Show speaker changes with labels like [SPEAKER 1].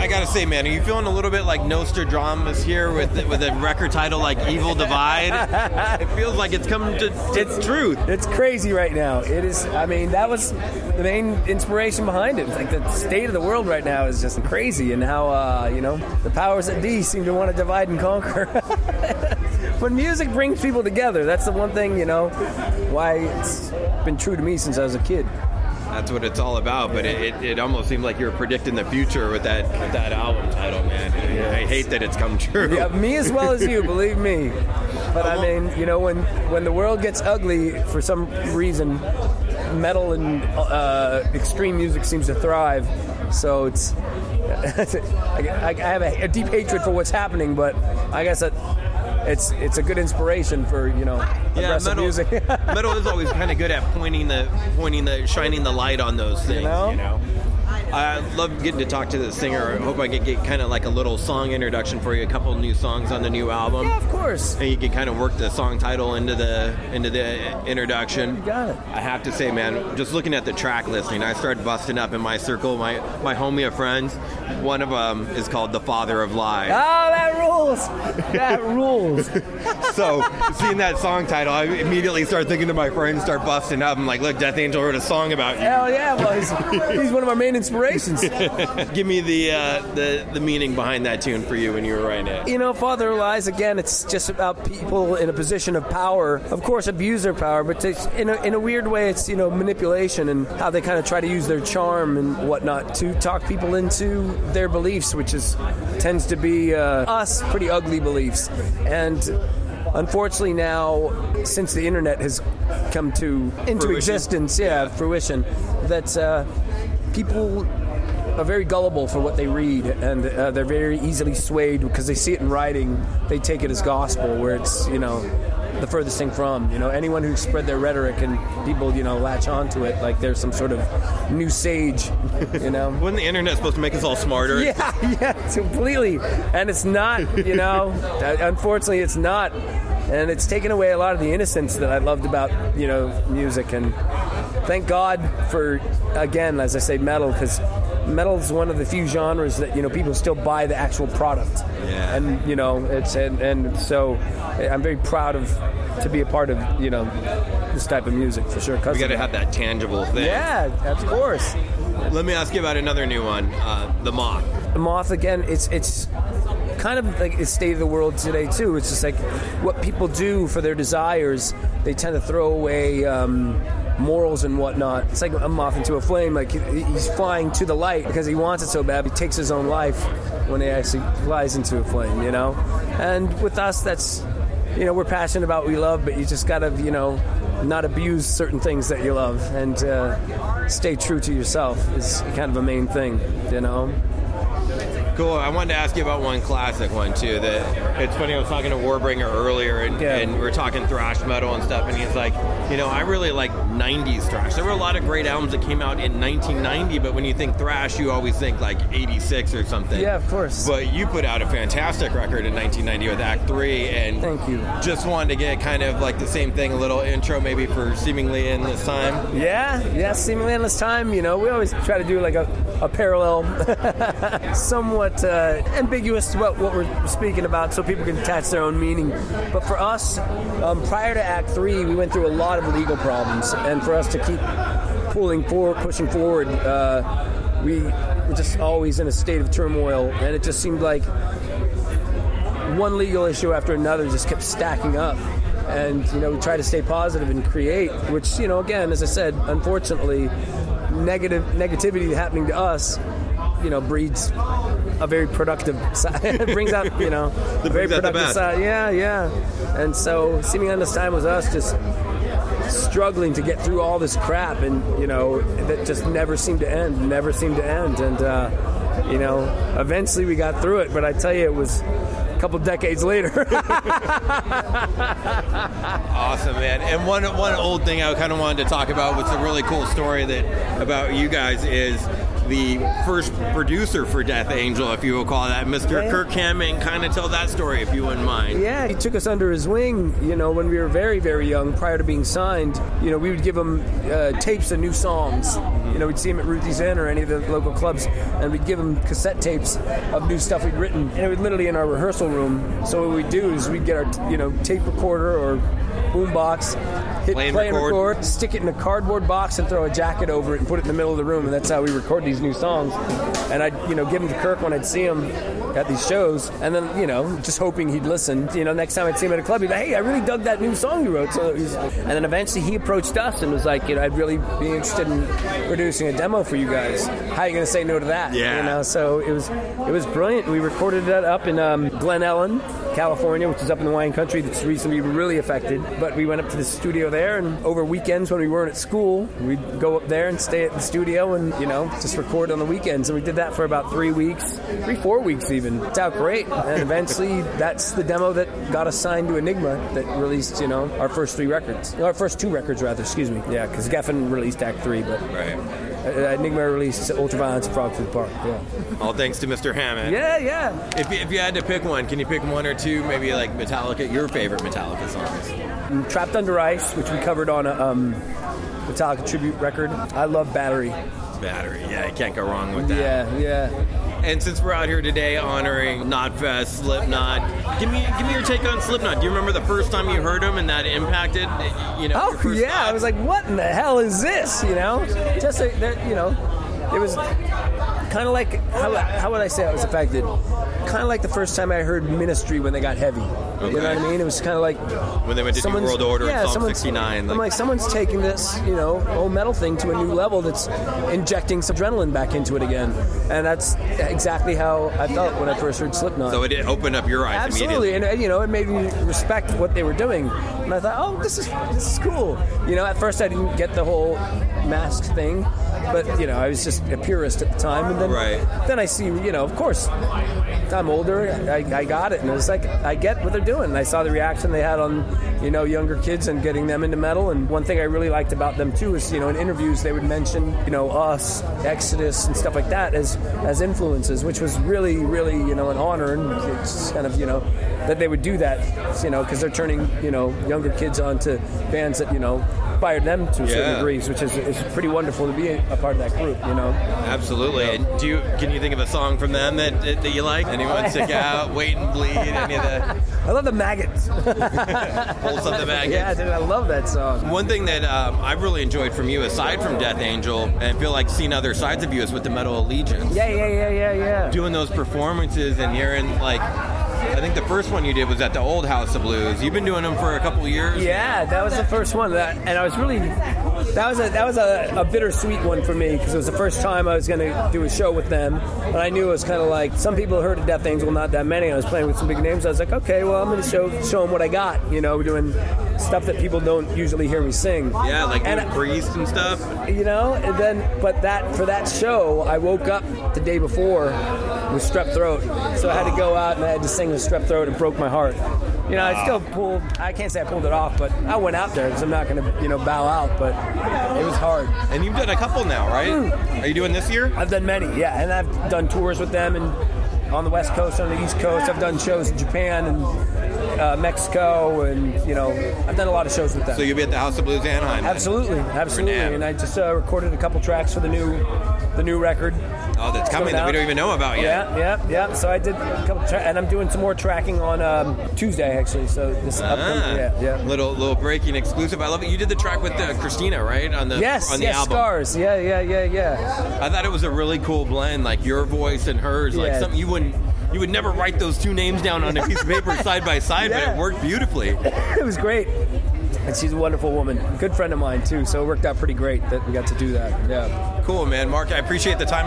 [SPEAKER 1] I gotta say, man, are you feeling a little bit like Nostradamus here with with a record title like Evil Divide? it feels like it's coming to,
[SPEAKER 2] It's-
[SPEAKER 1] truth.
[SPEAKER 2] It's crazy right now. It is. I mean, that was the main inspiration behind it. It's like the state of the world right now is just crazy, and how uh, you know the powers that be seem to want to divide and conquer. when music brings people together, that's the one thing you know why it's been true to me since I was a kid.
[SPEAKER 1] That's what it's all about. But it, it, it almost seemed like you were predicting the future with that with that album title, man. I hate that it's come true.
[SPEAKER 2] Yeah, me as well as you, believe me. But I mean, you know, when when the world gets ugly for some reason, metal and uh, extreme music seems to thrive. So it's I, I have a, a deep hatred for what's happening, but I guess that it's it's a good inspiration for you know
[SPEAKER 1] Yeah, metal,
[SPEAKER 2] music.
[SPEAKER 1] metal is always kind of good at pointing the pointing the shining the light on those things. You
[SPEAKER 2] know?
[SPEAKER 1] know, I love getting to talk to the singer. I hope I could get kind of like a little song introduction for you, a couple new songs on the new album.
[SPEAKER 2] yeah, of course.
[SPEAKER 1] And you can kind of work the song title into the into the introduction.
[SPEAKER 2] You got it.
[SPEAKER 1] I have to say, man, just looking at the track listing, I started busting up in my circle, my my homie of friends. One of them is called the Father of Lies.
[SPEAKER 2] Oh, that rules. That rules.
[SPEAKER 1] So seeing that song title, I immediately start thinking to my friends, start busting up. I'm like, look, Death Angel wrote a song about you.
[SPEAKER 2] Hell yeah! Well, he's, he's one of our main inspirations.
[SPEAKER 1] Give me the uh, the the meaning behind that tune for you when you were writing it.
[SPEAKER 2] You know, Father Lies, again, it's just about people in a position of power. Of course, abuse their power, but in, a, in a weird way, it's, you know, manipulation and how they kind of try to use their charm and whatnot to talk people into their beliefs, which is tends to be uh, us pretty ugly beliefs. And unfortunately, now, since the internet has come to into
[SPEAKER 1] Fruition.
[SPEAKER 2] existence, yeah, fruition, that uh, people are very gullible for what they read, and uh, they're very easily swayed because they see it in writing. They take it as gospel, where it's you know the furthest thing from. You know, anyone who spread their rhetoric and people you know latch onto it like there's some sort of new sage. You know.
[SPEAKER 1] Wasn't the internet supposed to make us all smarter?
[SPEAKER 2] Yeah, yeah, completely. And it's not, you know, unfortunately, it's not. And it's taken away a lot of the innocence that I loved about, you know, music. And thank God for, again, as I say, metal, because metal is one of the few genres that, you know, people still buy the actual product.
[SPEAKER 1] Yeah.
[SPEAKER 2] And, you know, it's, and, and so I'm very proud of, to be a part of, you know, this type of music for sure. Cause
[SPEAKER 1] We got to have that tangible thing.
[SPEAKER 2] Yeah, of course.
[SPEAKER 1] Let me ask you about another new one, uh, The Moth.
[SPEAKER 2] the moth again it's it's kind of like the state of the world today too it's just like what people do for their desires they tend to throw away um, morals and whatnot. It's like a moth into a flame like he's flying to the light because he wants it so bad he takes his own life when he actually flies into a flame you know? And with us that's you know we're passionate about what we love but you just gotta you know not abuse certain things that you love. And uh, stay true to yourself is kind of a main thing you know
[SPEAKER 1] Cool. I wanted to ask you about one classic one too. That it's funny. I was talking to Warbringer earlier, and,
[SPEAKER 2] Yeah.
[SPEAKER 1] and we are talking thrash metal and stuff. And he's like, you know, I really like '90s thrash. There were a lot of great albums that came out in 1990, but when you think thrash, you always think like '86 or something.
[SPEAKER 2] Yeah, of course.
[SPEAKER 1] But you put out a fantastic record in 1990 with Act Three, and
[SPEAKER 2] Thank you.
[SPEAKER 1] Just wanted to get kind of like the same thing, a little intro maybe for seemingly endless time.
[SPEAKER 2] Yeah, yeah, seemingly endless time. You know, we always try to do like a, a parallel, somewhat uh, ambiguous to what, what we're speaking about so people can attach their own meaning. But for us, um, prior to Act Three, we went through a lot of legal problems. And for us to keep pulling forward, pushing forward, uh, we were just always in a state of turmoil. And it just seemed like one legal issue after another just kept stacking up. And you know, we try to stay positive and create, which you know, again, as I said, unfortunately, negative negativity happening to us, you know, breeds a very productive side. it brings out, you know, the very productive side. Yeah, yeah. And so, seeming endless time was us just struggling to get through all this crap, and you know, that just never seemed to end, never seemed to end, and uh, you know, eventually we got through it. But I tell you, it was couple decades later.
[SPEAKER 1] Awesome, man. And one one old thing I kind of wanted to talk about was a really cool story that about you guys is the first producer for Death Angel, if you will call that, Mr.
[SPEAKER 2] Yeah.
[SPEAKER 1] Kirk Hammett. Kind of tell that story, if you wouldn't mind.
[SPEAKER 2] Yeah, he took us under his wing. You know, when we were very, very young, prior to being signed. You know, we would give him uh, tapes of new songs. You know, we'd see him at Ruthie's Inn or any of the local clubs, and we'd give him cassette tapes of new stuff we'd written. And it would literally in our rehearsal room. So what we'd do is we'd get our, you know, tape recorder or boombox, hit
[SPEAKER 1] Play
[SPEAKER 2] play,
[SPEAKER 1] and
[SPEAKER 2] and
[SPEAKER 1] record.
[SPEAKER 2] record, stick it in a cardboard box, and throw a jacket over it and put it in the middle of the room. And that's how we record these new songs. And I'd, you know, give them to Kirk when I'd see him at these shows, and then you know, just hoping he'd listen. You know, next time I'd see him at a club, he'd be like, "Hey, I really dug that new song you wrote." So, he's, and then eventually he approached us and was like, "You know, I'd really be interested in producing a demo for you guys. How are you going to say no to that?"
[SPEAKER 1] Yeah.
[SPEAKER 2] You know, so it was it was brilliant. We recorded that up in um, Glen Ellen, California, which is up in the wine country that's recently really affected. But we went up to the studio there, and over weekends when we weren't at school, we'd go up there and stay at the studio and you know just record on the weekends. And we did that for about three weeks, three four weeks even. It's out great. And eventually, that's the demo that got us signed to Enigma that released you know our first three records, our first two records rather. Excuse me. Yeah, because Geffen released Act Three, but
[SPEAKER 1] Right.
[SPEAKER 2] Uh, Enigma released Ultraviolence and Frolic Through the Park. Yeah.
[SPEAKER 1] All thanks to Mr. Hammett.
[SPEAKER 2] Yeah, yeah.
[SPEAKER 1] If you, if you had to pick one, can you pick one or two, maybe like Metallica, your favorite Metallica songs?
[SPEAKER 2] Trapped Under Ice, which we covered on a um, Metallica tribute record. I love Battery.
[SPEAKER 1] Battery. Yeah, you can't go wrong with that.
[SPEAKER 2] Yeah, yeah.
[SPEAKER 1] And since we're out here today honoring Knotfest, Slipknot, give me give me your take on Slipknot. Do you remember the first time you heard them and that impacted you know?
[SPEAKER 2] Oh yeah, I was like, what in the hell is this? You know, just that. You know, it was kind of like how, how would I say I was affected? Kind of like the first time I heard Ministry when they got heavy. You know what I mean? It was kind of like
[SPEAKER 1] when they went to
[SPEAKER 2] someone's-
[SPEAKER 1] World Order
[SPEAKER 2] yeah,
[SPEAKER 1] and Psalm
[SPEAKER 2] someone's-
[SPEAKER 1] 69.
[SPEAKER 2] I'm like, someone's taking this, you know, old metal thing to a new level that's injecting some adrenaline back into it again. And that's exactly how I felt when I first heard Slipknot.
[SPEAKER 1] so it opened up your eyes
[SPEAKER 2] Absolutely,
[SPEAKER 1] immediately.
[SPEAKER 2] and uh, you know, it made me respect what they were doing. And I thought, oh, this is this is cool. You know, at first I didn't get the whole mask thing, but you know, I was just a purist at the time. And then,
[SPEAKER 1] Right.
[SPEAKER 2] then I see, you know, of course, I'm older. I, I got it, and it's like I get what they're doing. And I saw the reaction they had on, you know, younger kids and getting them into metal. And one thing I really liked about them too is, you know, in interviews they would mention, you know, us, Exodus, and stuff like that as as influences, which was really, really, you know, an honor. And it's kind of, you know, that they would do that, you know, because they're turning, you know, younger kids onto bands that, you know, inspired them to a certain
[SPEAKER 1] Yeah.
[SPEAKER 2] degree, which is, is pretty wonderful to be a, part of that group, you know.
[SPEAKER 1] Absolutely. And do you can you think of a song from them that that, you like? Anyone stick out? Wait and bleed. Any of the
[SPEAKER 2] I love the maggots.
[SPEAKER 1] pulse of the maggots?
[SPEAKER 2] yeah, dude, I love that song.
[SPEAKER 1] One thing that um, I've really enjoyed from you, aside from Death Angel, and feel like seeing other sides of you, is with the Metal Allegiance.
[SPEAKER 2] Yeah, yeah, yeah, yeah, yeah.
[SPEAKER 1] Doing those performances and hearing, like, I think the first one you did was at the old House of Blues. You've been doing them for a couple years.
[SPEAKER 2] Yeah, that was the first one, that, and I was really that was a that was a, a bittersweet one for me because it was the first time I was going to do a show with them, and I knew it was kind of like some people heard of Death Angel, not that many. I was playing with some big names. I was like, okay, well, I'm going to show show them what I got. You know, doing stuff that people don't usually hear me sing.
[SPEAKER 1] Yeah, like
[SPEAKER 2] And-
[SPEAKER 1] Priest and stuff.
[SPEAKER 2] you know and then but that for that show i woke up the day before with strep throat. So i had to go out and i had to sing with strep throat and broke my heart. You know i still pulled i can't say i pulled it off but i went out there because i'm not going to you know bow out but it was hard.
[SPEAKER 1] And you've done a couple now, right? Mm. Are you doing this year?
[SPEAKER 2] i've done many yeah and i've done tours with them and on the west coast on the east coast. I've done shows in japan and uh, mexico and you know i've done a lot of shows with them
[SPEAKER 1] So you'll be at the House of Blues Anaheim. then?
[SPEAKER 2] Absolutely, absolutely. And I just uh, recorded a couple tracks for the new, the new record.
[SPEAKER 1] Oh, that's coming that we don't even know about yet.
[SPEAKER 2] Yeah, yeah, yeah. So I did a couple, tra- and I'm doing some more tracking on um, Tuesday actually. So this upcoming,
[SPEAKER 1] Ah,
[SPEAKER 2] yeah, yeah.
[SPEAKER 1] Little little breaking exclusive. I love it. You did the track with uh, Christina, right? On the
[SPEAKER 2] Yes,
[SPEAKER 1] on the
[SPEAKER 2] yes,
[SPEAKER 1] album.
[SPEAKER 2] scars. Yeah, yeah, yeah, yeah.
[SPEAKER 1] I thought it was a really cool blend, like your voice and hers, like
[SPEAKER 2] Yeah.
[SPEAKER 1] something you wouldn't you would never write those two names down on a piece of paper side by side, but it worked beautifully.
[SPEAKER 2] it was great. And she's a wonderful woman, good friend of mine too. So it worked out pretty great that we got to do that. Yeah.
[SPEAKER 1] Cool, man. Mark, I appreciate the time.